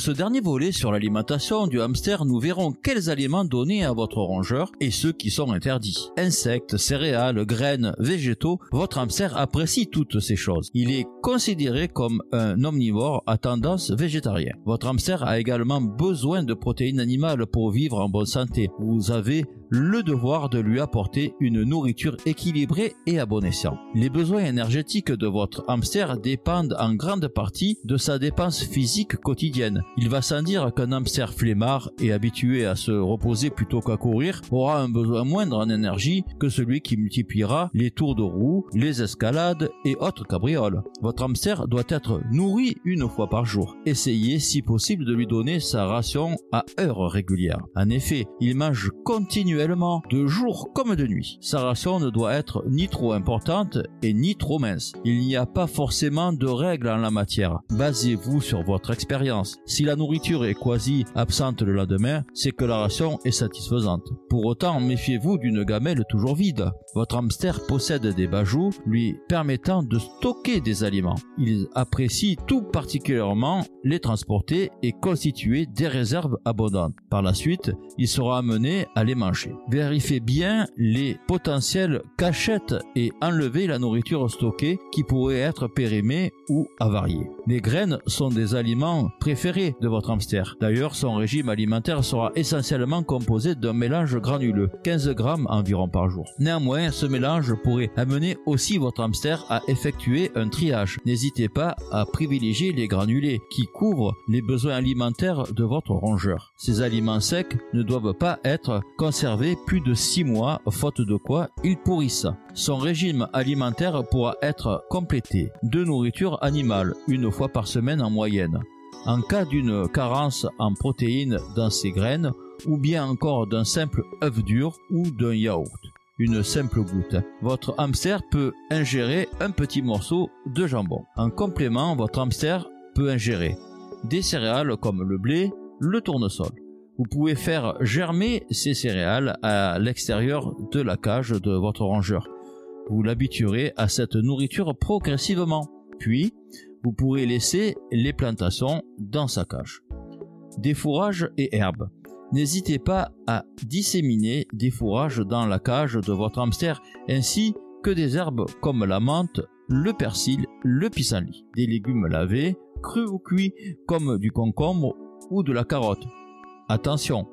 Pour ce dernier volet sur l'alimentation du hamster, nous verrons quels aliments donner à votre rongeur et ceux qui sont interdits. Insectes, céréales, graines, végétaux, votre hamster apprécie toutes ces choses. Il est considéré comme un omnivore à tendance végétarienne. Votre hamster a également besoin de protéines animales pour vivre en bonne santé. Vous avez le devoir de lui apporter une nourriture équilibrée et à bon escient. Les besoins énergétiques de votre hamster dépendent en grande partie de sa dépense physique quotidienne. Il va sans dire qu'un hamster flemmard et habitué à se reposer plutôt qu'à courir aura un besoin moindre en énergie que celui qui multipliera les tours de roue, les escalades et autres cabrioles. Votre hamster doit être nourri une fois par jour. Essayez si possible de lui donner sa ration à heure régulière. En effet, il mange continuellement de jour comme de nuit. Sa ration ne doit être ni trop importante et ni trop mince. Il n'y a pas forcément de règles en la matière. Basez-vous sur votre expérience. Si la nourriture est quasi absente le lendemain, c'est que la ration est satisfaisante. Pour autant, méfiez-vous d'une gamelle toujours vide. Votre hamster possède des bajoux lui permettant de stocker des aliments. Il apprécie tout particulièrement les transporter et constituer des réserves abondantes. Par la suite, il sera amené à les manger. Vérifiez bien les potentielles cachettes et enlevez la nourriture stockée qui pourrait être périmée ou avariée. Les graines sont des aliments préférés de votre hamster. D'ailleurs, son régime alimentaire sera essentiellement composé d'un mélange granuleux, 15 grammes environ par jour. Néanmoins, ce mélange pourrait amener aussi votre hamster à effectuer un triage. N'hésitez pas à privilégier les granulés qui couvrent les besoins alimentaires de votre rongeur. Ces aliments secs ne doivent pas être conservés plus de 6 mois, faute de quoi ils pourrissent. Son régime alimentaire pourra être complété de nourriture animale une fois par semaine en moyenne. En cas d'une carence en protéines dans ses graines, ou bien encore d'un simple œuf dur ou d'un yaourt, une simple goutte. Votre hamster peut ingérer un petit morceau de jambon. En complément, votre hamster peut ingérer des céréales comme le blé, le tournesol. Vous pouvez faire germer ces céréales à l'extérieur de la cage de votre rongeur. Vous l'habituerez à cette nourriture progressivement. Puis, vous pourrez laisser les plantations dans sa cage. Des fourrages et herbes. N'hésitez pas à disséminer des fourrages dans la cage de votre hamster ainsi que des herbes comme la menthe, le persil, le pissenlit, des légumes lavés, crus ou cuits comme du concombre ou de la carotte. Attention,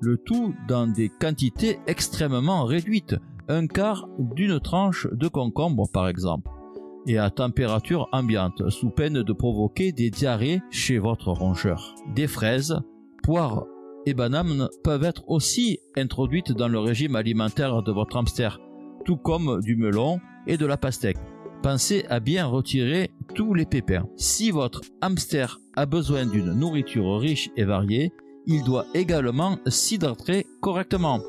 le tout dans des quantités extrêmement réduites, un quart d'une tranche de concombre par exemple, et à température ambiante, sous peine de provoquer des diarrhées chez votre rongeur. Des fraises, poires et bananes peuvent être aussi introduites dans le régime alimentaire de votre hamster, tout comme du melon et de la pastèque. Pensez à bien retirer tous les pépins. Si votre hamster a besoin d'une nourriture riche et variée, il doit également s'hydrater correctement.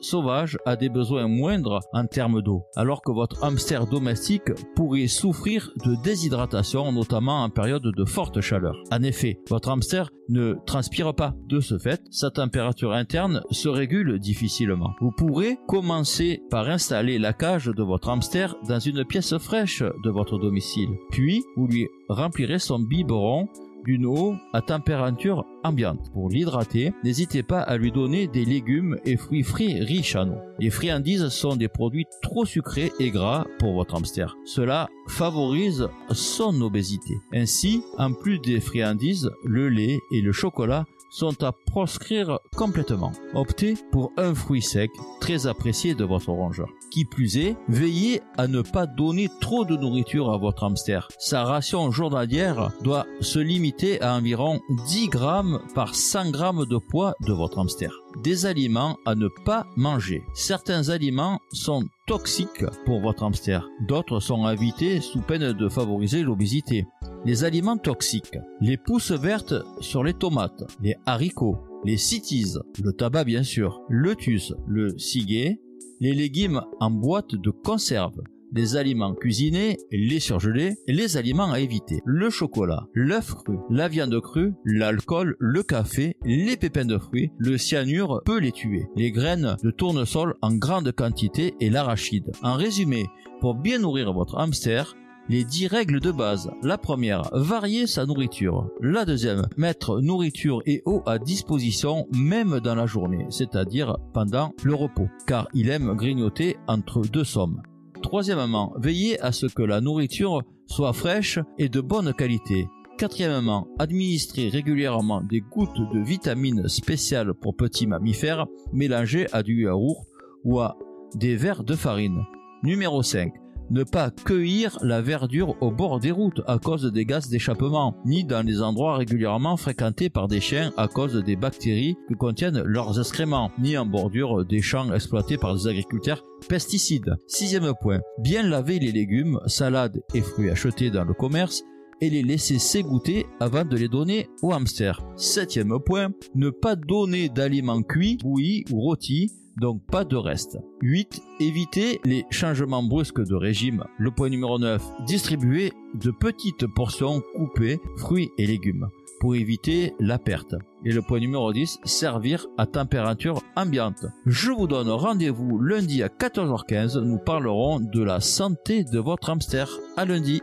Sauvage a des besoins moindres en termes d'eau, alors que votre hamster domestique pourrait souffrir de déshydratation, notamment en période de forte chaleur. En effet, votre hamster ne transpire pas. De ce fait, sa température interne se régule difficilement. Vous pourrez commencer par installer la cage de votre hamster dans une pièce fraîche de votre domicile. Puis, vous lui remplirez son biberon d'une eau à température ambiante. Pour l'hydrater, n'hésitez pas à lui donner des légumes et fruits frits riches en eau. Les friandises sont des produits trop sucrés et gras pour votre hamster. Cela favorise son obésité. Ainsi, en plus des friandises, le lait et le chocolat sont à proscrire complètement. Optez pour un fruit sec, très apprécié de votre rongeur. Qui plus est, veillez à ne pas donner trop de nourriture à votre hamster. Sa ration journalière doit se limiter à environ 10 grammes par 100 grammes de poids de votre hamster. Des aliments à ne pas manger. Certains aliments sont toxiques pour votre hamster. D'autres sont invités sous peine de favoriser l'obésité. Les aliments toxiques. Les pousses vertes sur les tomates, les haricots, les cities, le tabac bien sûr, le tus, le ciguet, les légumes en boîte de conserve, les aliments cuisinés, les surgelés, les aliments à éviter, le chocolat, l'œuf cru, la viande crue, l'alcool, le café, les pépins de fruits, le cyanure peut les tuer, les graines de tournesol en grande quantité et l'arachide. En résumé, pour bien nourrir votre hamster, les 10 règles de base. La première, varier sa nourriture. La deuxième, mettre nourriture et eau à disposition même dans la journée, c'est-à-dire pendant le repos, car il aime grignoter entre deux sommes. Troisièmement, veiller à ce que la nourriture soit fraîche et de bonne qualité. Quatrièmement, administrer régulièrement des gouttes de vitamines spéciales pour petits mammifères mélangées à du yaourt ou à des verres de farine. Numéro 5. Ne pas cueillir la verdure au bord des routes à cause des gaz d'échappement, ni dans les endroits régulièrement fréquentés par des chiens à cause des bactéries que contiennent leurs excréments, ni en bordure des champs exploités par des agriculteurs pesticides. Sixième point. Bien laver les légumes, salades et fruits achetés dans le commerce et les laisser s'égoutter avant de les donner au hamster. Septième point, ne pas donner d'aliments cuits, bouillis ou rôtis donc pas de reste. 8. Éviter les changements brusques de régime. Le point numéro 9. Distribuer de petites portions coupées, fruits et légumes pour éviter la perte. Et le point numéro 10, servir à température ambiante. Je vous donne rendez-vous lundi à 14h15. Nous parlerons de la santé de votre hamster. À lundi.